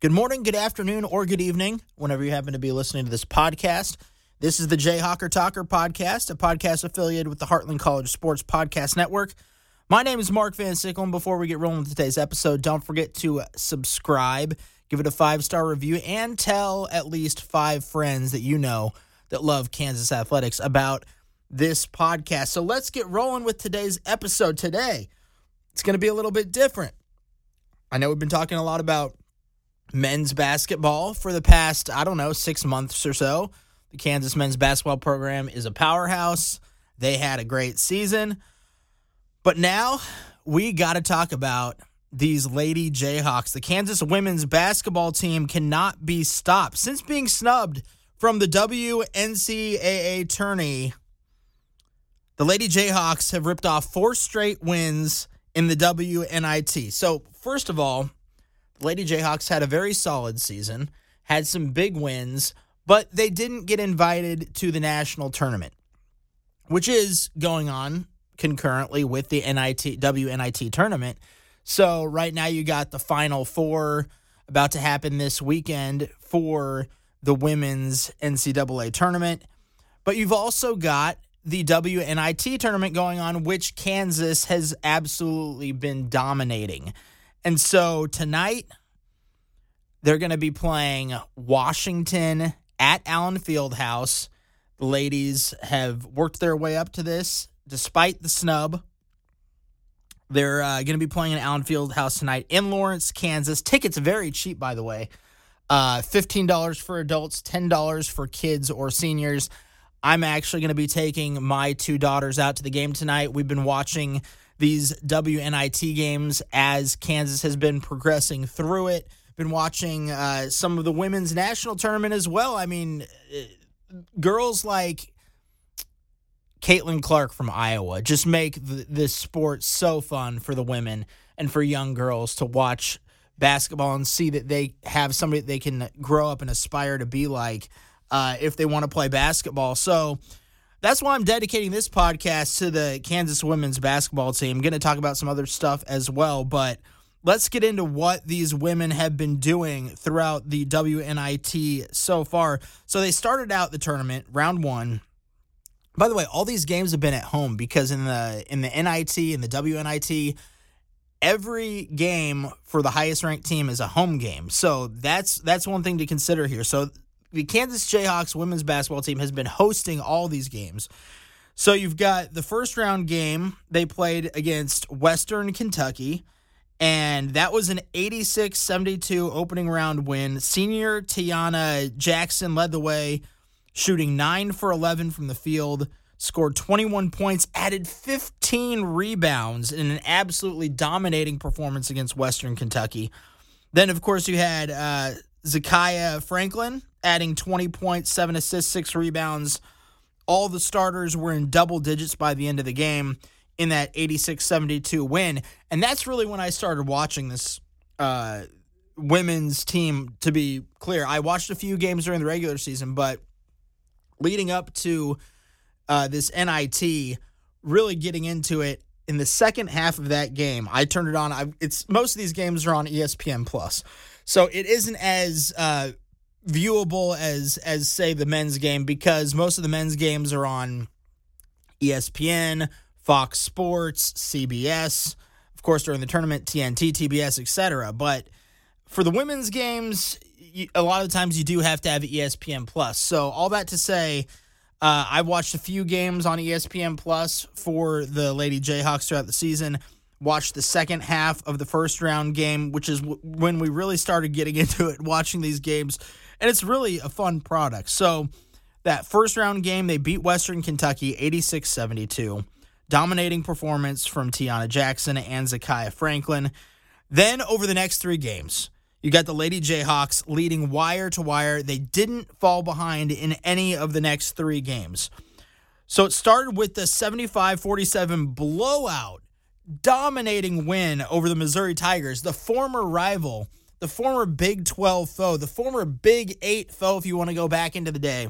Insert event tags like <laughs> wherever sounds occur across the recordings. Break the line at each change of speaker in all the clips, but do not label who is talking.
Good morning, good afternoon, or good evening, whenever you happen to be listening to this podcast. This is the Jayhawker Talker podcast, a podcast affiliated with the Heartland College Sports Podcast Network. My name is Mark Van Sickle, and before we get rolling with today's episode, don't forget to subscribe, give it a five star review, and tell at least five friends that you know that love Kansas athletics about this podcast. So let's get rolling with today's episode. Today, it's going to be a little bit different. I know we've been talking a lot about men's basketball for the past, I don't know, six months or so. The Kansas men's basketball program is a powerhouse. They had a great season. But now we got to talk about these Lady Jayhawks. The Kansas women's basketball team cannot be stopped. Since being snubbed from the WNCAA tourney, the Lady Jayhawks have ripped off four straight wins in the WNIT. So, first of all, Lady Jayhawks had a very solid season, had some big wins, but they didn't get invited to the national tournament, which is going on concurrently with the NIT WNIT tournament. So right now you got the final four about to happen this weekend for the women's NCAA tournament, but you've also got the WNIT tournament going on, which Kansas has absolutely been dominating. And so tonight, they're going to be playing Washington at Allen Fieldhouse. The ladies have worked their way up to this despite the snub. They're uh, going to be playing at Allen Fieldhouse tonight in Lawrence, Kansas. Tickets very cheap, by the way. Uh, $15 for adults, $10 for kids or seniors. I'm actually going to be taking my two daughters out to the game tonight. We've been watching these WNIT games as Kansas has been progressing through it. Been watching uh, some of the women's national tournament as well. I mean, uh, girls like Caitlin Clark from Iowa just make th- this sport so fun for the women and for young girls to watch basketball and see that they have somebody they can grow up and aspire to be like uh, if they want to play basketball. So that's why I'm dedicating this podcast to the Kansas women's basketball team. I'm going to talk about some other stuff as well, but let's get into what these women have been doing throughout the WNIT so far. So they started out the tournament round 1 by the way, all these games have been at home because in the in the NIT and the WNIT, every game for the highest ranked team is a home game. So that's that's one thing to consider here. So the Kansas Jayhawks women's basketball team has been hosting all these games. So you've got the first round game they played against Western Kentucky, and that was an 86 72 opening round win. Senior Taiyanna Jackson led the way, shooting 9 for 11 from the field, scored 21 points, added 15 rebounds in an absolutely dominating performance against Western Kentucky. Then, of course, you had uh, Franklin adding 20 points, seven assists, six rebounds. All the starters were in double digits by the end of the game in that 86 72 win. And that's really when I started watching this uh, women's team, to be clear. I watched a few games during the regular season, but leading up to uh, this NIT, really getting into it in the second half of that game, I turned it on. I, it's most of these games are on ESPN Plus, so it isn't as uh, viewable as as say the men's game because most of the men's games are on ESPN, Fox Sports, CBS, of course during the tournament TNT, TBS, etc. But for the women's games, a lot of the times you do have to have ESPN Plus. So all that to say, uh, I watched a few games on ESPN Plus for the Lady Jayhawks throughout the season. Watched the second half of the first round game, which is w- when we really started getting <laughs> into it, watching these games and it's really a fun product. So that first round game, they beat Western Kentucky 86 72. Dominating performance from Taiyanna Jackson and Zakiyah Franklin. Then over the next three games, you got the Lady Jayhawks leading wire to wire. They didn't fall behind in any of the next three games. So it started with the 75 47 blowout, dominating win over the Missouri Tigers, the former rival the former Big 12 foe, the former Big 8 foe, if you want to go back into the day,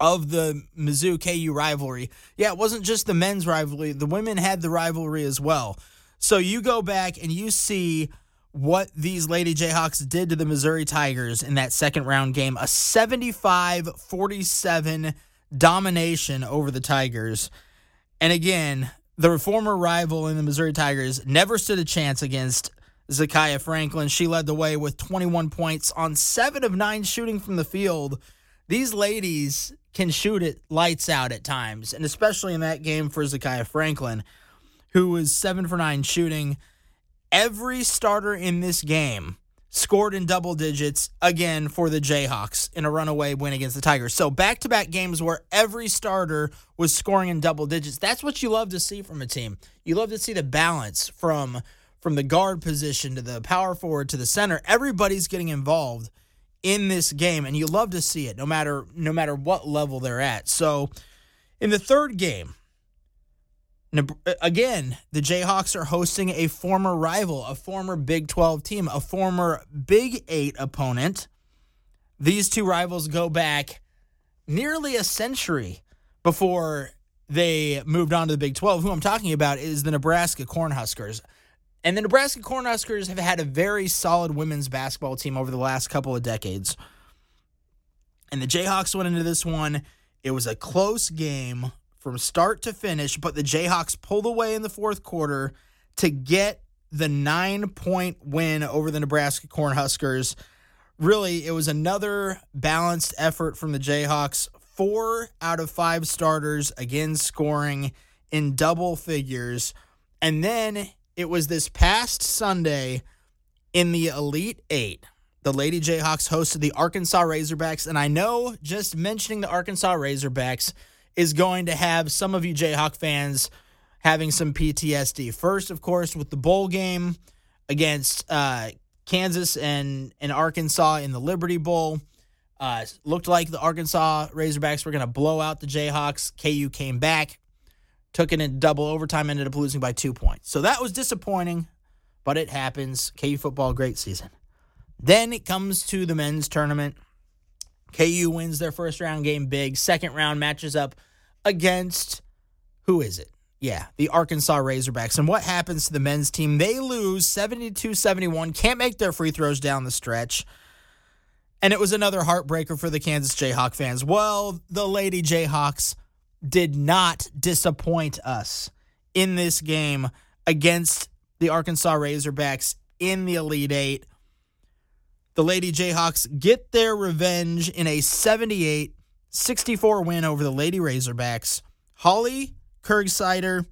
of the Mizzou KU rivalry. Yeah, it wasn't just the men's rivalry, the women had the rivalry as well. So you go back and you see what these Lady Jayhawks did to the Missouri Tigers in that second round game a 75 47 domination over the Tigers. And again, the former rival in the Missouri Tigers never stood a chance against Zakiyah Franklin. She led the way with 21 points on seven of nine shooting from the field. These ladies can shoot it lights out at times, and especially in that game for Zakiyah Franklin, who was seven for nine shooting. Every starter in this game scored in double digits again for the Jayhawks in a runaway win against the Tigers. So back to back games where every starter was scoring in double digits. That's what you love to see from a team. You love to see the balance from from the guard position to the power forward to the center. Everybody's getting involved in this game and you love to see it no matter no matter what level they're at. So in the third game, again, the Jayhawks are hosting a former rival, a former Big 12 team, a former Big 8 opponent. These two rivals go back nearly a century before they moved on to the Big 12. Who I'm talking about is the Nebraska Cornhuskers. And the Nebraska Cornhuskers have had a very solid women's basketball team over the last couple of decades. And the Jayhawks went into this one. It was a close game from start to finish, but the Jayhawks pulled away in the fourth quarter to get the nine point win over the Nebraska Cornhuskers. Really, it was another balanced effort from the Jayhawks. Four out of five starters, again, scoring in double figures. And then it was this past Sunday in the Elite Eight. The Lady Jayhawks hosted the Arkansas Razorbacks. And I know just mentioning the Arkansas Razorbacks is going to have some of you Jayhawk fans having some PTSD. First, of course, with the bowl game against uh, Kansas and, and Arkansas in the Liberty Bowl. Uh, looked like the Arkansas Razorbacks were going to blow out the Jayhawks. KU came back, took it in double overtime, ended up losing by two points. So that was disappointing, but it happens. KU football, great season. Then it comes to the men's tournament. KU wins their first round game big. Second round matches up against who is it? Yeah, the Arkansas Razorbacks. And what happens to the men's team? They lose 72 71, can't make their free throws down the stretch. And it was another heartbreaker for the Kansas Jayhawk fans. Well, the Lady Jayhawks did not disappoint us in this game against the Arkansas Razorbacks in the Elite Eight the Lady Jayhawks get their revenge in a 78 64 win over the Lady Razorbacks. Holly Kurgsider,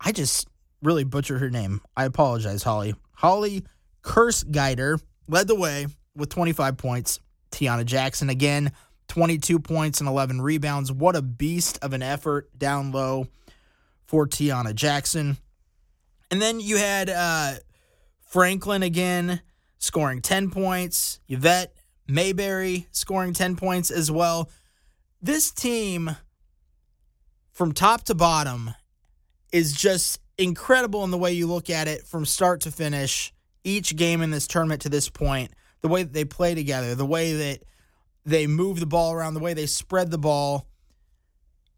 I just really butchered her name. I apologize, Holly. Holly Kersgieter led the way with 25 points. Taiyanna Jackson again, 22 points and 11 rebounds. What a beast of an effort down low for Taiyanna Jackson. And then you had uh, Franklin again scoring 10 points. Wyvette Mayberry scoring 10 points as well. This team, from top to bottom, is just incredible in the way you look at it from start to finish. Each game in this tournament to this point, the way that they play together, the way that they move the ball around, the way they spread the ball.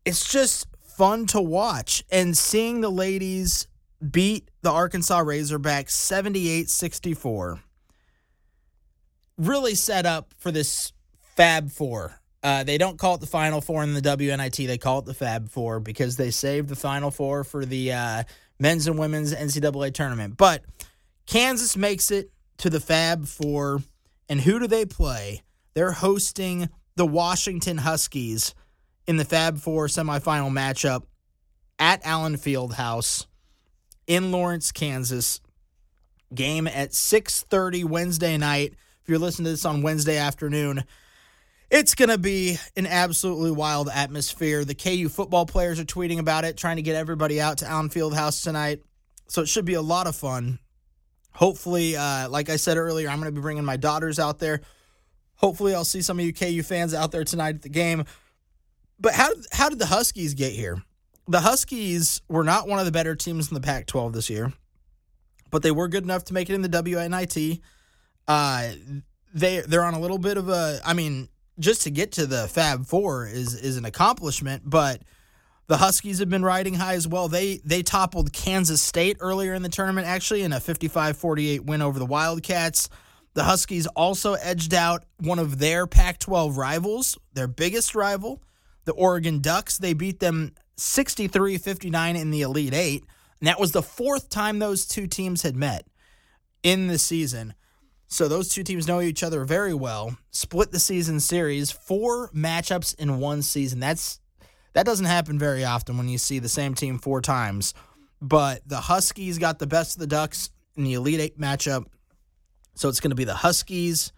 It's just fun to watch. And seeing the ladies beat the Arkansas Razorbacks 78 64 really set up for this Fab Four. Uh, they don't call it the Final Four in the WNIT. They call it the Fab Four because they saved the Final Four for the uh, men's and women's NCAA tournament. But Kansas makes it to the Fab Four. And who do they play? They're hosting the Washington Huskies in the Fab Four semifinal matchup at Allen Fieldhouse in Lawrence, Kansas. Game at 6:30 Wednesday night if you're listening to this on Wednesday afternoon, it's going to be an absolutely wild atmosphere. The KU football players are tweeting about it, trying to get everybody out to Allen Fieldhouse tonight. So it should be a lot of fun. Hopefully, uh, like I said earlier, I'm going to be bringing my daughters out there. Hopefully, I'll see some of you KU fans out there tonight at the game. But how how did the Huskies get here? The Huskies were not one of the better teams in the Pac-12 this year, but they were good enough to make it in the WNIT. Uh, they they're on a little bit of a. I mean, just to get to the Fab Four is is an accomplishment, but The Huskies have been riding high as well. They they toppled Kansas State earlier in the tournament, actually, in a 55 48 win over the Wildcats. The Huskies also edged out one of their Pac 12 rivals, their biggest rival, the Oregon Ducks. They beat them 63 59 in the Elite Eight. And that was the fourth time those two teams had met in the season. So those two teams know each other very well. Split the season series, four matchups in one season. That's that doesn't happen very often when you see the same team four times. But the Huskies got the best of the Ducks in the Elite Eight matchup. So it's going to be the Huskies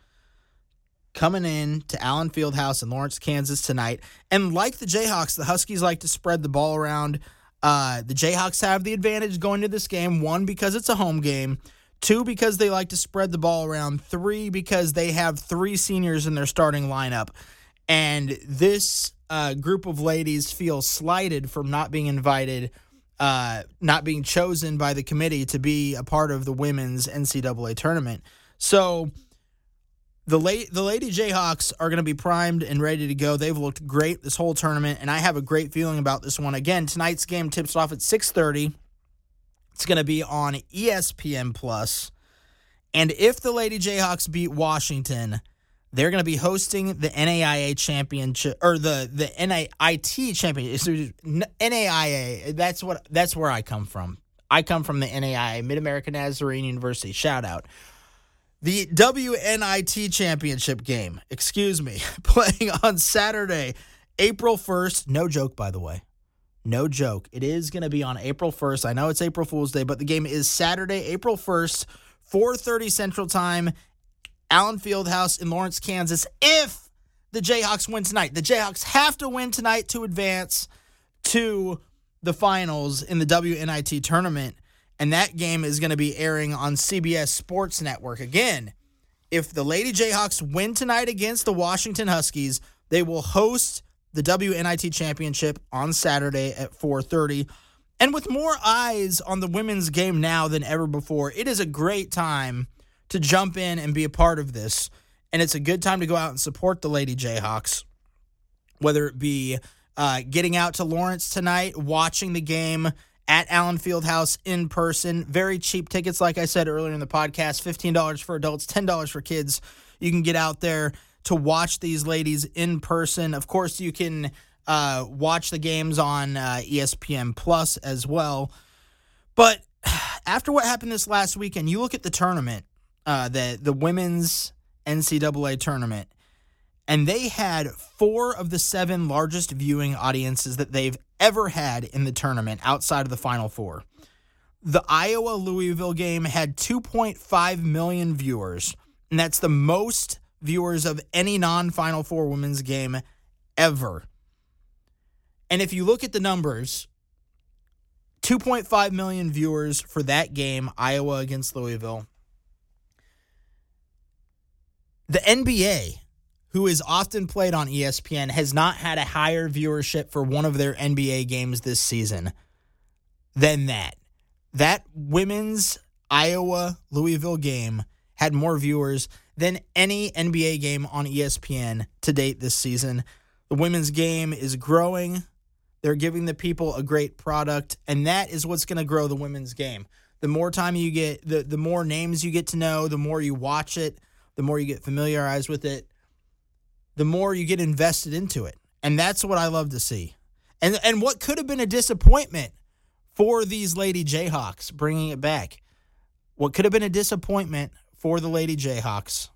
coming in to Allen Fieldhouse in Lawrence, Kansas tonight. And like the Jayhawks, the Huskies like to spread the ball around. Uh, the Jayhawks have the advantage going to this game. One, because it's a home game. Two, because they like to spread the ball around. Three, because they have three seniors in their starting lineup. And this uh, group of ladies feel slighted from not being invited, uh, not being chosen by the committee to be a part of the women's NCAA tournament. So the late the Lady Jayhawks are going to be primed and ready to go. They've looked great this whole tournament, and I have a great feeling about this one. Again, tonight's game tips off at six thirty. It's going to be on ESPN Plus. And if the Lady Jayhawks beat Washington, they're going to be hosting the NAIA championship or the the NAIT championship. <laughs> NAIA. That's what that's where I come from. I come from the NAIA, Mid American Nazarene University. Shout out. The WNIT championship game, excuse me, <laughs> playing on Saturday, April 1st. No joke, by the way. No joke. It is going to be on April 1st. I know it's April Fool's Day, but the game is Saturday, April 1st, 4:30 Central Time, Allen Fieldhouse in Lawrence, Kansas. If the Jayhawks win tonight, the Jayhawks have to win tonight to advance to the finals in the WNIT tournament, and that game is going to be airing on CBS Sports Network again. If the Lady Jayhawks win tonight against the Washington Huskies, they will host the WNIT Championship on Saturday at 4:30. And with more eyes on the women's game now than ever before, it is a great time to jump in and be a part of this. And it's a good time to go out and support the Lady Jayhawks, whether it be uh, getting out to Lawrence tonight, watching the game at Allen Fieldhouse in person. Very cheap tickets, like I said earlier in the podcast $15 for adults, $10 for kids. You can get out there to watch these ladies in person. Of course, you can uh, watch the games on uh, ESPN Plus as well. But <sighs> after what happened this last weekend, you look at the tournament, uh, the the women's NCAA tournament, and they had four of the seven largest viewing audiences that they've ever had in the tournament outside of the Final Four. The Iowa Louisville game had 2.5 million viewers, and that's the most viewers of any non Final Four women's game ever. And if you look at the numbers, 2.5 million viewers for that game, Iowa against Louisville. The NBA, who is often played on ESPN, has not had a higher viewership for one of their NBA games this season than that. That women's Iowa Louisville game had more viewers than any NBA game on ESPN to date this season. The women's game is growing. They're giving the people a great product, and that is what's going to grow the women's game. The more time you get, the, the more names you get to know, the more you watch it, the more you get familiarized with it, the more you get invested into it. And that's what I love to see. And, and what could have been a disappointment for these Lady Jayhawks bringing it back. What could have been a disappointment for the Lady Jayhawks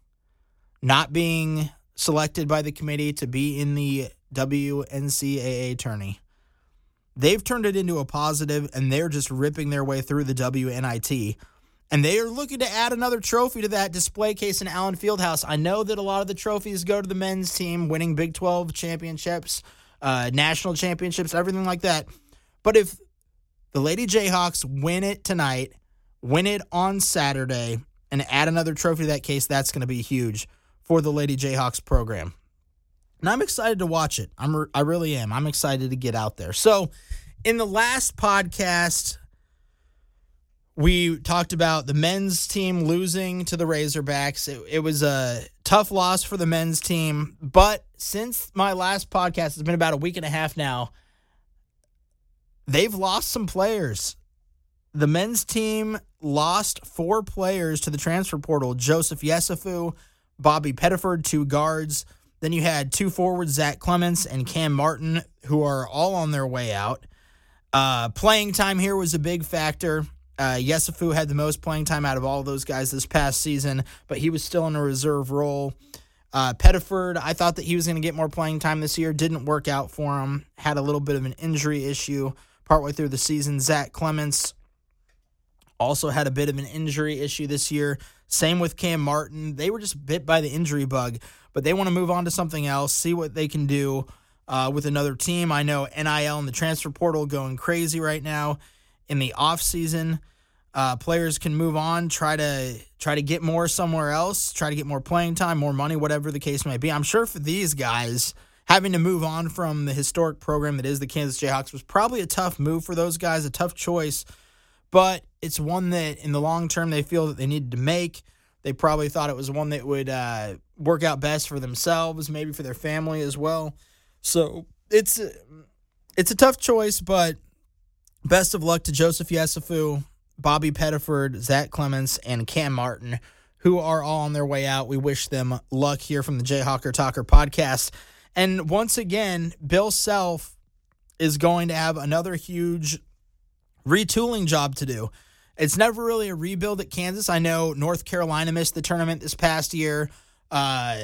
not being selected by the committee to be in the WNCAA tourney. They've turned it into a positive and they're just ripping their way through the WNIT. And they are looking to add another trophy to that display case in Allen Fieldhouse. I know that a lot of the trophies go to the men's team, winning Big 12 championships, uh, national championships, everything like that. But if the Lady Jayhawks win it tonight, win it on Saturday, and add another trophy to that case, that's going to be huge for the Lady Jayhawks program. And I'm excited to watch it. I'm I really am. I'm excited to get out there. So, in the last podcast, we talked about the men's team losing to the Razorbacks. It, it, was a tough loss for the men's team, but since my last podcast, it's been about a week and a half now. they've lost some players. The men's team lost four players to the transfer portal Joseph Yesufu, Bobby Pettiford, two guards. Then you had two forwards, Zach Clemence and Cam Martin, who are all on their way out. Uh, playing time here was a big factor. Uh, Yesufu had the most playing time out of all those guys this past season, but he was still in a reserve role. Uh, Pettiford, I thought that he was going to get more playing time this year. Didn't work out for him. Had a little bit of an injury issue partway through the season. Zach Clemence also had a bit of an injury issue this year. Same with Cam Martin. They were just bit by the injury bug, but they want to move on to something else, see what they can do uh, with another team. I know NIL and the transfer portal going crazy right now in the off season. Uh, players can move on, try to try to get more somewhere else, try to get more playing time, more money, whatever the case may be. I'm sure for these guys, having to move on from the historic program that is the Kansas Jayhawks was probably a tough move for those guys, a tough choice, but it's one that in the long term they feel that they needed to make. They probably thought it was one that would uh, work out best for themselves, maybe for their family as well. So it's it's a tough choice, but best of luck to Joseph Yesufu, Bobby Pettiford, Zach Clemence, and Cam Martin, who are all on their way out. We wish them luck here from the Jayhawker Talker podcast. And once again, Bill Self is going to have another huge retooling job to do. It's never really a rebuild at Kansas. I know North Carolina missed the tournament this past year. Uh,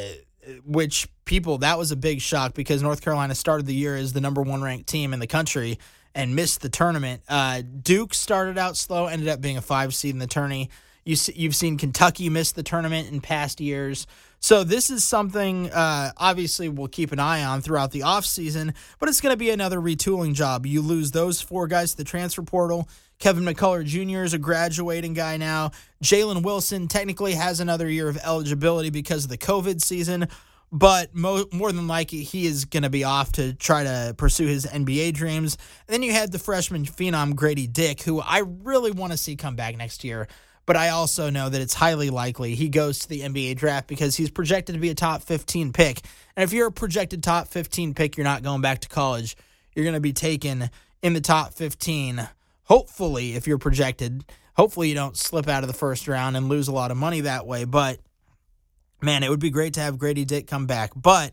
which people that was a big shock because North Carolina started the year as the number one ranked team in the country and missed the tournament. Uh, Duke started out slow, ended up being a five seed in the tourney. You you've seen Kentucky miss the tournament in past years. So this is something uh, obviously we'll keep an eye on throughout the offseason, but it's going to be another retooling job. You lose those four guys to the transfer portal. Kevin McCullar Jr. is a graduating guy now. Jalen Wilson technically has another year of eligibility because of the COVID season, but mo- more than likely he is going to be off to try to pursue his NBA dreams. And then you had the freshman phenom Gradey Dick, who I really want to see come back next year. But I also know that it's highly likely he goes to the NBA draft because he's projected to be a top 15 pick. And if you're a projected top 15 pick, you're not going back to college. You're going to be taken in the top 15 hopefully, if you're projected, hopefully you don't slip out of the first round and lose a lot of money that way. But man, it would be great to have Gradey Dick come back. But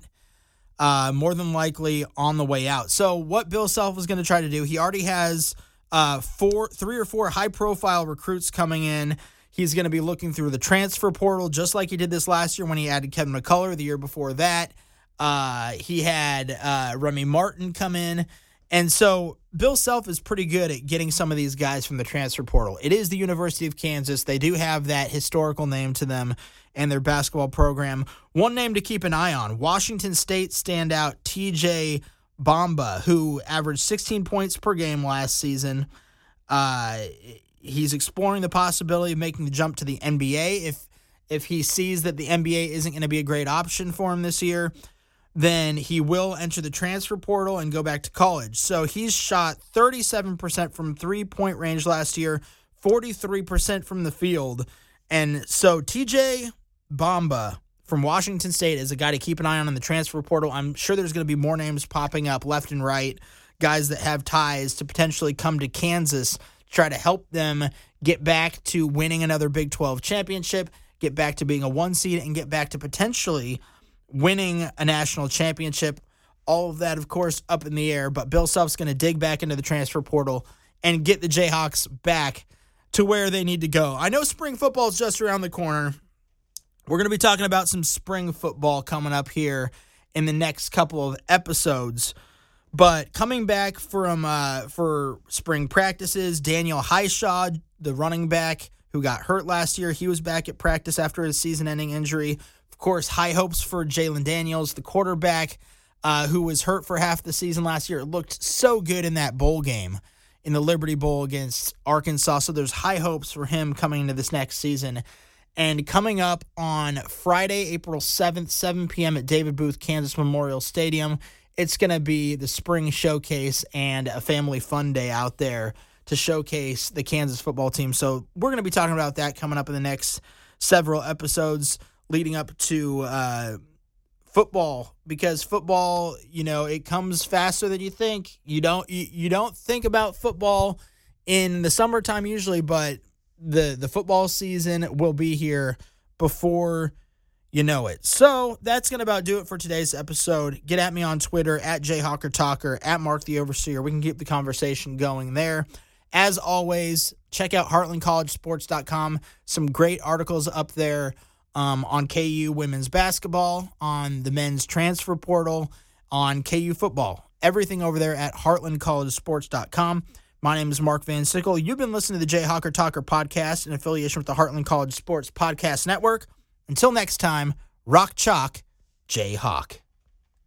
uh, more than likely on the way out. So what Bill Self is going to try to do, he already has uh, four, three or four high profile recruits coming in. He's going to be looking through the transfer portal, just like he did this last year when he added Kevin McCullar. The year before that, uh, he had uh, Remy Martin come in. And so Bill Self is pretty good at getting some of these guys from the transfer portal. It is the University of Kansas. They do have that historical name to them and their basketball program. One name to keep an eye on Washington State standout TJ Bamba, who averaged 16 points per game last season. Uh, he's exploring the possibility of making the jump to the NBA if if he sees that the NBA isn't going to be a great option for him this year then he will enter the transfer portal and go back to college. So he's shot 37% from three point range last year, 43% from the field. And so TJ Bamba from Washington State is a guy to keep an eye on in the transfer portal. I'm sure there's going to be more names popping up left and right, guys that have ties to potentially come to Kansas, try to help them get back to winning another Big 12 championship, get back to being a one seed, and get back to potentially winning a national championship. All of that, of course, up in the air. But Bill Self's going to dig back into the transfer portal and get the Jayhawks back to where they need to go. I know spring football is just around the corner. We're going to be talking about some spring football coming up here in the next couple of episodes. But coming back from uh, for spring practices, Daniel Hishaw, the running back who got hurt last year, he was back at practice after his season-ending injury. Of course, high hopes for Jalon Daniels, the quarterback uh, who was hurt for half the season last year. It looked so good in that bowl game in the Liberty Bowl against Arkansas. So there's high hopes for him coming into this next season. And coming up on Friday, April 7th, 7 p.m. at David Booth, Kansas Memorial Stadium, it's going to be the spring showcase and a family fun day out there to showcase the Kansas football team. So we're going to be talking about that coming up in the next several episodes leading up to uh, football because football, you know, it comes faster than you think. You don't you, you don't think about football in the summertime usually, but the the football season will be here before you know it. So that's gonna about do it for today's episode. Get at me on Twitter at jhawkertalker at Mark the Overseer. We can keep the conversation going there. As always, check out heartlandcollegesports.com. Some great articles up there um, on KU women's basketball, on the men's transfer portal, on KU football. Everything over there at heartlandcollegesports.com. My name is Mark Van Sickle. You've been listening to the Jay Hawker Talker podcast in affiliation with the Heartland College Sports Podcast Network. Until next time, rock chalk, Jay Hawk.